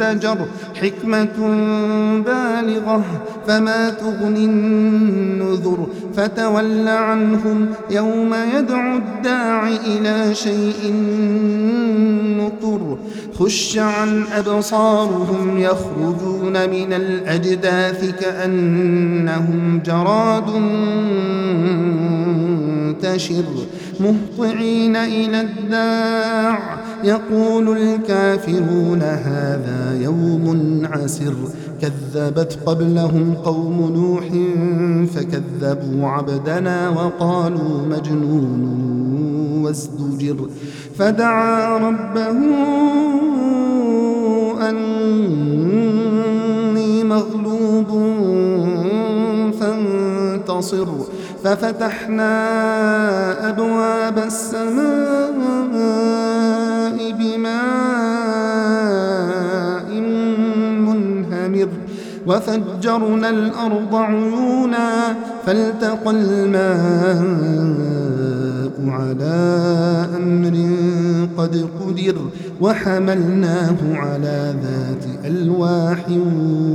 مزدجر حكمة بالغة فما تغني النذر. فتول عنهم يوم يدعو الداع إلى شيء نطر. خش عن أبصارهم يخرجون من الأجداث كأنهم جراد منتشر مهطعين إلى الداع. يقول الكافرون هذا يوم عسر. كذبت قبلهم قوم نوح فكذبوا عبدنا وقالوا مجنون وازدجر. فدعا ربه أني مغلوب فانتصر. ففتحنا أبواب السماء وفجرنا الأرض عيونا فالتقى الماء على أمر قد قدر وحملناه على ذات ألواح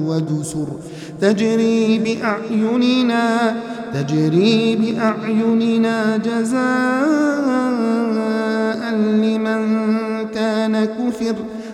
ودسر تجري بأعيننا تجري بأعيننا جزاء لمن كان كفر.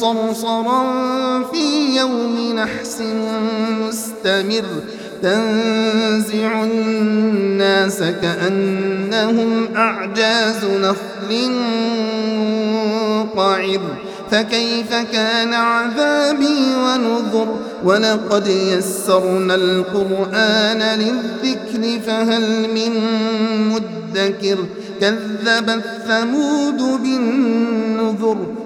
صرصرا في يوم نحس مستمر. تنزع الناس كأنهم أعجاز نخل قعر. فكيف كان عذابي ونذر؟ ولقد يسرنا القرآن للذكر فهل من مدكر؟ كذبت ثمود بالنذر.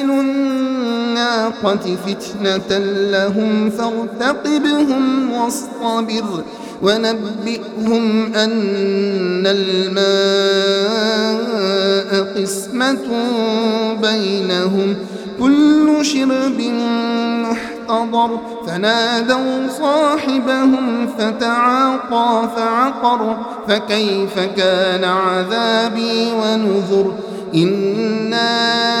الناقة فتنة لهم فارتقبهم واصطبر ونبئهم أن الماء قسمة بينهم. كل شرب محتضر. فنادوا صاحبهم فتعاطى فعقر. فكيف كان عذابي ونذر؟ إنا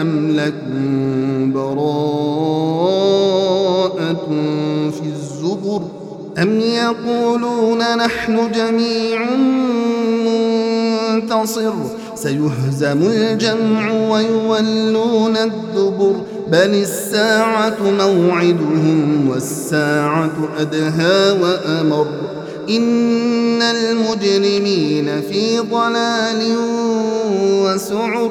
أم لكم براءة في الزبر أم يقولون نحن جميع منتصر سيهزم الجمع ويولون الدبر بل الساعة موعدهم والساعة أدهى وأمر إن المجرمين في ضلال وسعر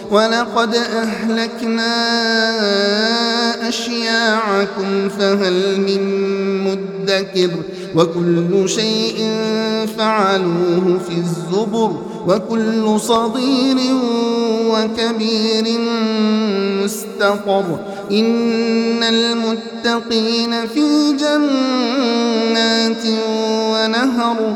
ولقد أهلكنا أشياعكم فهل من مدكر؟ وكل شيء فعلوه في الزبر وكل صغير وكبير مستقر. إن المتقين في جنات ونهر.